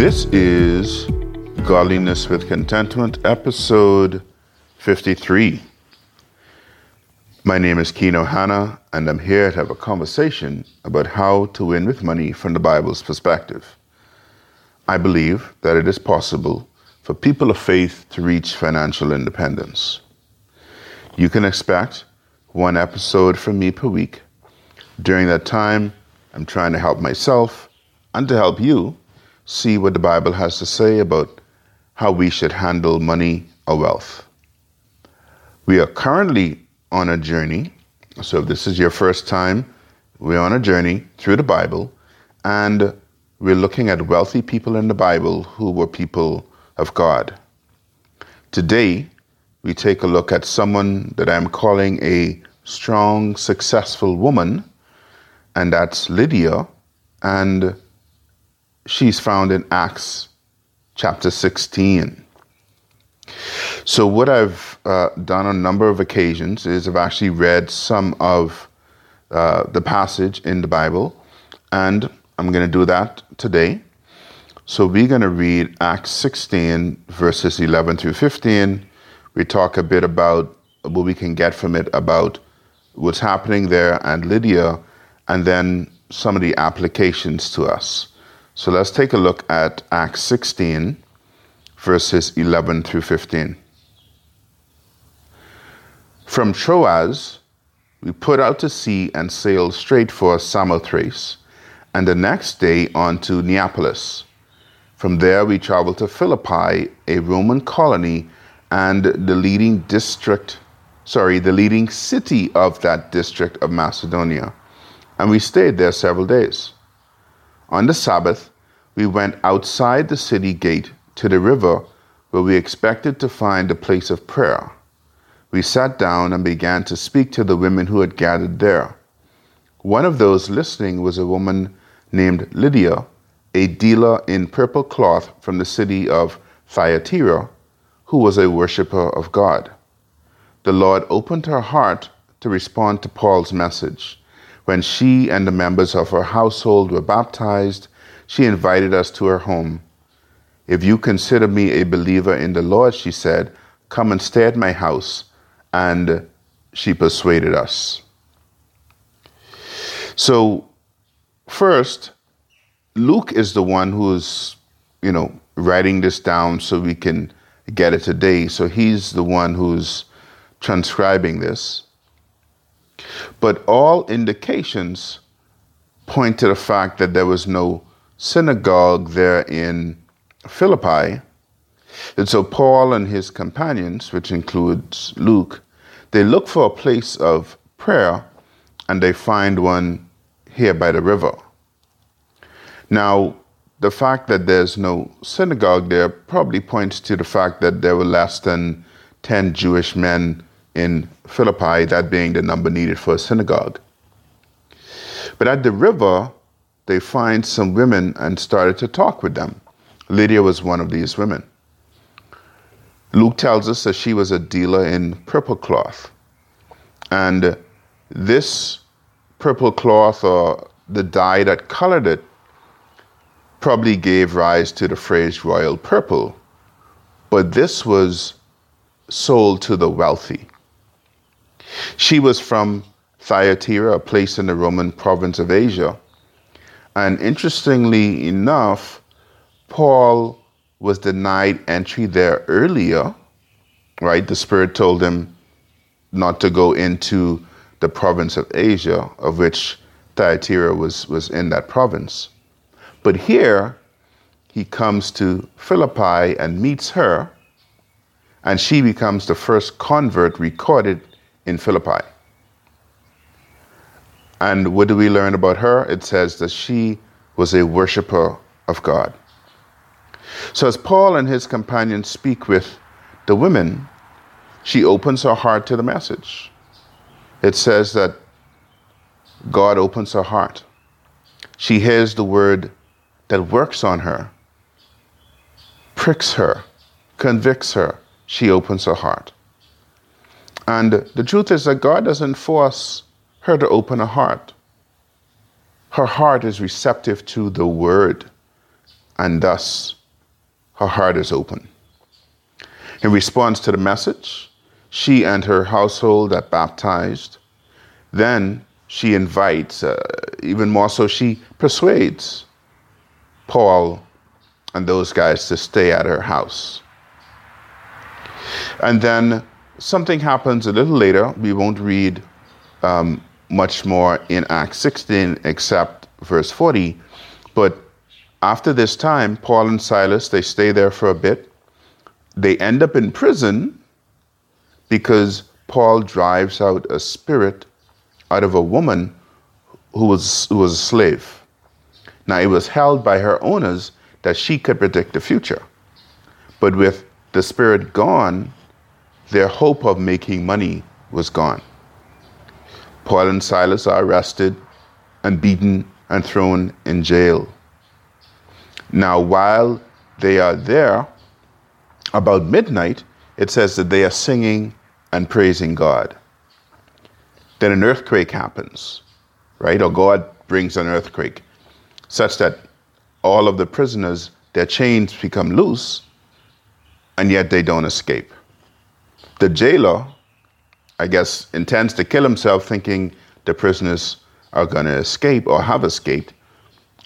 This is Godliness with Contentment, episode 53. My name is Keno Hanna, and I'm here to have a conversation about how to win with money from the Bible's perspective. I believe that it is possible for people of faith to reach financial independence. You can expect one episode from me per week. During that time, I'm trying to help myself and to help you see what the Bible has to say about how we should handle money or wealth. We are currently on a journey. So, if this is your first time, we're on a journey through the Bible and we're looking at wealthy people in the Bible who were people of God. Today, we take a look at someone that I'm calling a strong, successful woman, and that's Lydia. And she's found in Acts chapter 16. So, what I've uh, done on a number of occasions is I've actually read some of uh, the passage in the Bible, and I'm going to do that today. So, we're going to read Acts 16, verses 11 through 15. We talk a bit about what we can get from it about what's happening there and Lydia, and then some of the applications to us. So let's take a look at Acts 16, verses 11 through 15. From Troas, we put out to sea and sailed straight for Samothrace, and the next day on to Neapolis. From there, we traveled to Philippi, a Roman colony and the leading district, sorry, the leading city of that district of Macedonia. And we stayed there several days. On the Sabbath, we went outside the city gate to the river where we expected to find a place of prayer. We sat down and began to speak to the women who had gathered there. One of those listening was a woman named Lydia, a dealer in purple cloth from the city of Thyatira, who was a worshiper of God. The Lord opened her heart to respond to Paul's message. When she and the members of her household were baptized, she invited us to her home. If you consider me a believer in the Lord, she said, come and stay at my house. And she persuaded us. So, first, Luke is the one who's, you know, writing this down so we can get it today. So he's the one who's transcribing this. But all indications point to the fact that there was no synagogue there in Philippi. And so Paul and his companions, which includes Luke, they look for a place of prayer and they find one here by the river. Now, the fact that there's no synagogue there probably points to the fact that there were less than 10 Jewish men in Philippi, that being the number needed for a synagogue. But at the river, they find some women and started to talk with them. Lydia was one of these women. Luke tells us that she was a dealer in purple cloth. And this purple cloth, or the dye that colored it, probably gave rise to the phrase royal purple. But this was sold to the wealthy. She was from Thyatira, a place in the Roman province of Asia. And interestingly enough, Paul was denied entry there earlier, right? The Spirit told him not to go into the province of Asia, of which Thyatira was, was in that province. But here, he comes to Philippi and meets her, and she becomes the first convert recorded in Philippi. And what do we learn about her? It says that she was a worshiper of God. So, as Paul and his companions speak with the women, she opens her heart to the message. It says that God opens her heart. She hears the word that works on her, pricks her, convicts her. She opens her heart. And the truth is that God doesn't force her to open her heart. Her heart is receptive to the word and thus her heart is open. In response to the message, she and her household are baptized. Then she invites, uh, even more so, she persuades Paul and those guys to stay at her house. And then something happens a little later. We won't read um, much more in Acts 16 except verse 40. But after this time, Paul and Silas, they stay there for a bit. They end up in prison because Paul drives out a spirit out of a woman who was, who was a slave. Now, it was held by her owners that she could predict the future. But with the spirit gone, their hope of making money was gone. Paul and Silas are arrested and beaten and thrown in jail. Now, while they are there, about midnight, it says that they are singing and praising God. Then an earthquake happens, right? Or God brings an earthquake such that all of the prisoners, their chains become loose, and yet they don't escape. The jailer, I guess, intends to kill himself thinking the prisoners are going to escape or have escaped.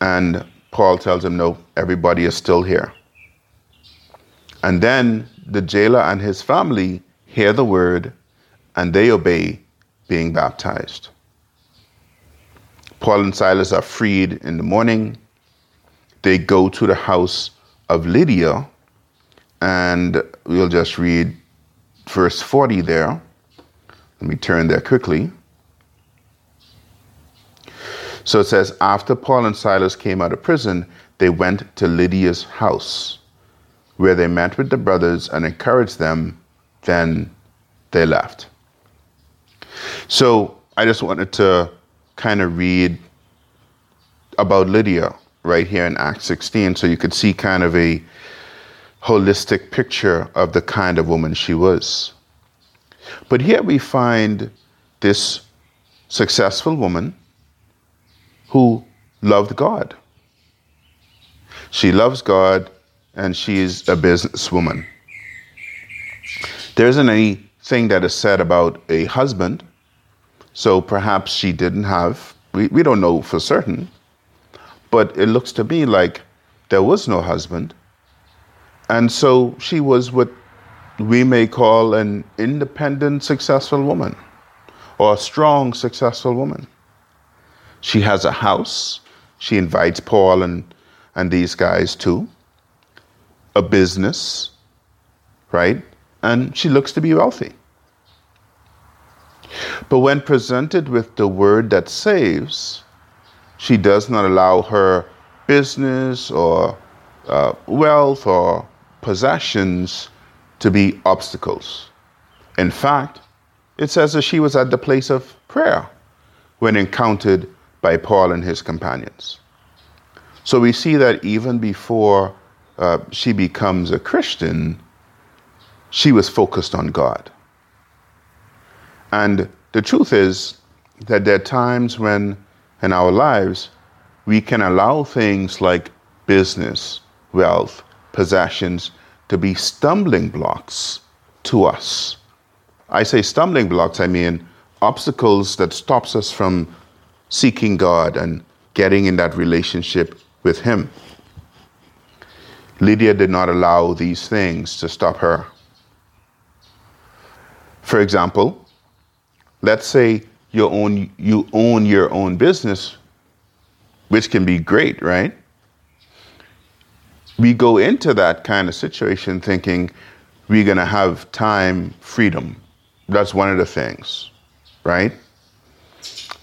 And Paul tells him, no, everybody is still here. And then the jailer and his family hear the word and they obey being baptized. Paul and Silas are freed in the morning. They go to the house of Lydia, and we'll just read verse 40 there. Let me turn there quickly. So it says, After Paul and Silas came out of prison, they went to Lydia's house, where they met with the brothers and encouraged them. Then they left. So I just wanted to kind of read about Lydia right here in Acts 16 so you could see kind of a holistic picture of the kind of woman she was. But here we find this successful woman who loved God. She loves God and she's a businesswoman. There isn't anything that is said about a husband, so perhaps she didn't have, we, we don't know for certain, but it looks to me like there was no husband. And so she was what we may call an independent, successful woman or a strong, successful woman. She has a house. She invites Paul and, and these guys too. a business, right? And she looks to be wealthy. But when presented with the word that saves, she does not allow her business or uh, wealth or possessions to be obstacles. In fact, it says that she was at the place of prayer when encountered by Paul and his companions. So we see that even before uh, she becomes a Christian, she was focused on God. And the truth is that there are times when in our lives, we can allow things like business, wealth, possessions to be stumbling blocks to us. I say stumbling blocks, I mean obstacles that stops us from seeking God and getting in that relationship with him. Lydia did not allow these things to stop her. For example, let's say you own you own your own business, which can be great, right? We go into that kind of situation thinking we're gonna have time freedom. That's one of the things, right?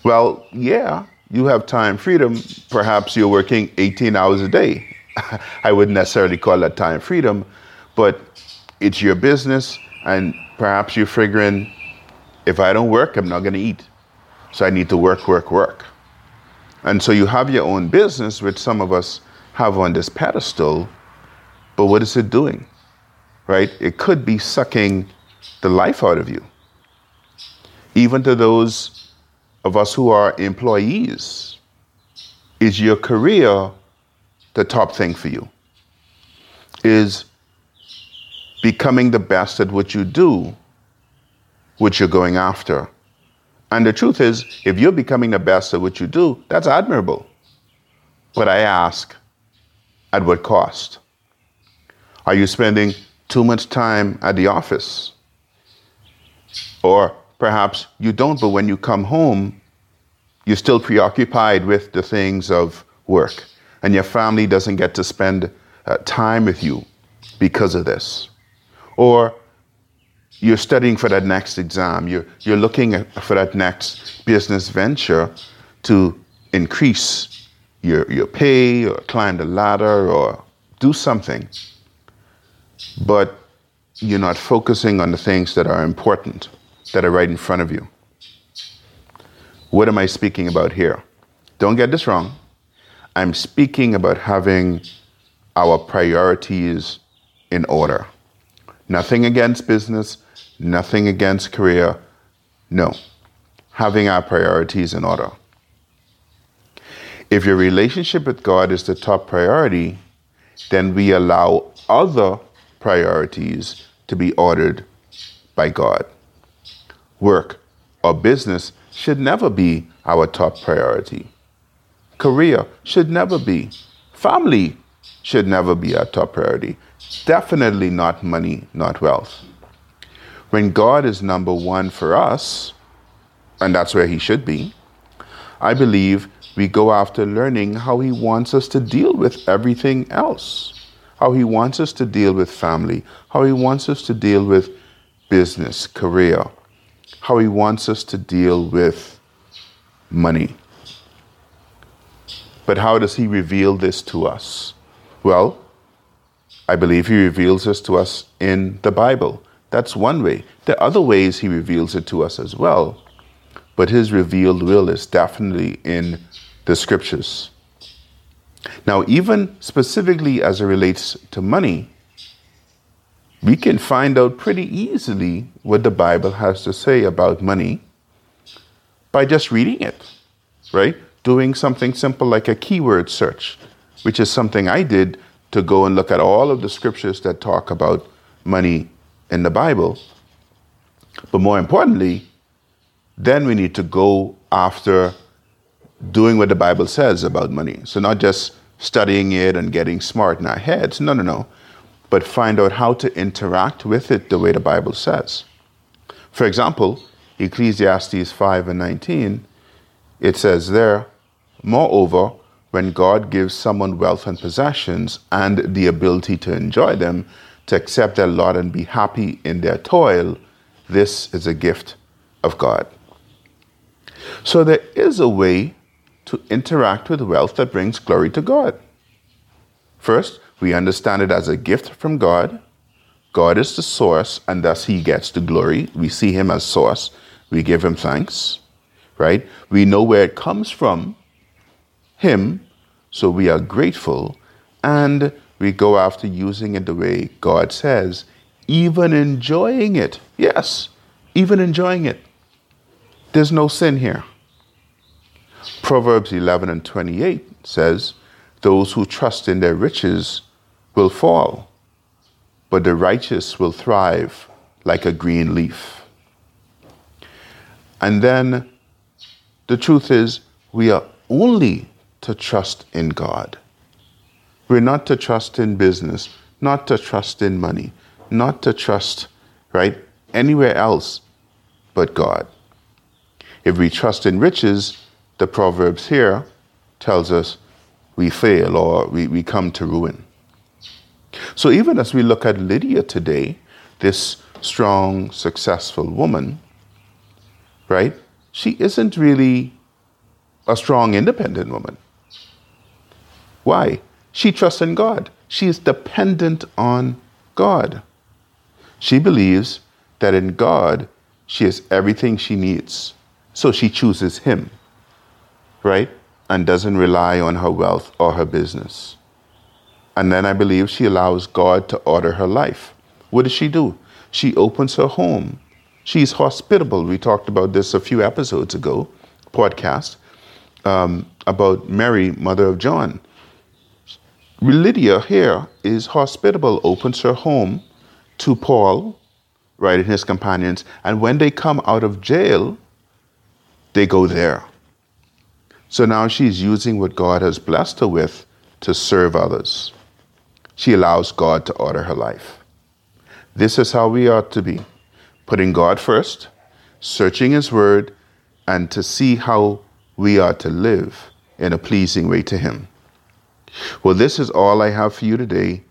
Well, yeah, you have time freedom. Perhaps you're working 18 hours a day. I wouldn't necessarily call that time freedom, but it's your business, and perhaps you're figuring if I don't work, I'm not going to eat. So I need to work, work, work. And so you have your own business, which some of us have on this pedestal, but what is it doing? Right? It could be sucking the life out of you. Even to those of us who are employees, is your career the top thing for you? is becoming the best at what you do, which you're going after. And the truth is, if you're becoming the best at what you do, that's admirable. But I ask, at what cost? Are you spending too much time at the office? Or perhaps you don't, but when you come home, you're still preoccupied with the things of work, and your family doesn't get to spend uh, time with you because of this. Or you're studying for that next exam, you're, you're looking at, for that next business venture to increase your, your pay or climb the ladder or do something. But you're not focusing on the things that are important, that are right in front of you. What am I speaking about here? Don't get this wrong. I'm speaking about having our priorities in order. Nothing against business, nothing against career. No. Having our priorities in order. If your relationship with God is the top priority, then we allow other priorities to be ordered by God. Work or business should never be our top priority. Career should never be. Family should never be our top priority. Definitely not money, not wealth. When God is number one for us, and that's where He should be, I believe we go after learning how He wants us to deal with everything else. How He wants us to deal with family, how He wants us to deal with business, career, how He wants us to deal with money. But how does He reveal this to us? Well, I believe He reveals this to us in the Bible. That's one way. There are other ways He reveals it to us as well. But His revealed will is definitely in the scriptures. Now, even specifically as it relates to money, we can find out pretty easily what the Bible has to say about money by just reading it, right? Doing something simple like a keyword search, which is something I did to go and look at all of the scriptures that talk about money in the Bible. But more importantly, then we need to go after doing what the Bible says about money. So, not just studying it and getting smart in our heads. No, no, no but find out how to interact with it the way the Bible says. For example, Ecclesiastes 5 and 19, it says there, Moreover, when God gives someone wealth and possessions and the ability to enjoy them, to accept their lot and be happy in their toil, this is a gift of God. So there is a way to interact with wealth that brings glory to God. First, we understand it as a gift from God. God is the source, and thus He gets the glory. We see Him as source. We give Him thanks, right? We know where it comes from, Him, so we are grateful, and we go after using it the way God says, even enjoying it. Yes, even enjoying it. There's no sin here. Proverbs 11 and 28 says, Those who trust in their riches will fall, but the righteous will thrive like a green leaf. And then the truth is, we are only to trust in God. We're not to trust in business, not to trust in money, not to trust, right, anywhere else but God. If we trust in riches, the Proverbs here tells us we fail or we, we come to ruin. So even as we look at Lydia today, this strong, successful woman, right? She isn't really a strong, independent woman. Why? She trusts in God. She is dependent on God. She believes that in God, she has everything she needs. So she chooses Him, right? And doesn't rely on her wealth or her business. And then I believe she allows God to order her life. What does she do? She opens her home. She's hospitable. We talked about this a few episodes ago, podcast, um, about Mary, mother of John. Lydia here is hospitable, opens her home to Paul, right, and his companions. And when they come out of jail, they go there. So now she's using what God has blessed her with to serve others. She allows God to order her life. This is how we ought to be putting God first, searching His Word, and to see how we are to live in a pleasing way to Him. Well, this is all I have for you today.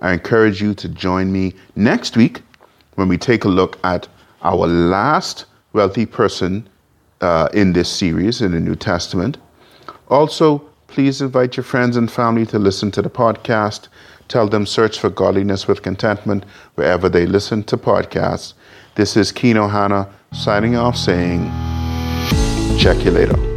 I encourage you to join me next week when we take a look at our last wealthy person uh, in this series in the New Testament. Also, please invite your friends and family to listen to the podcast. Tell them search for godliness with contentment wherever they listen to podcasts. This is Keno Hanna signing off saying, check you later.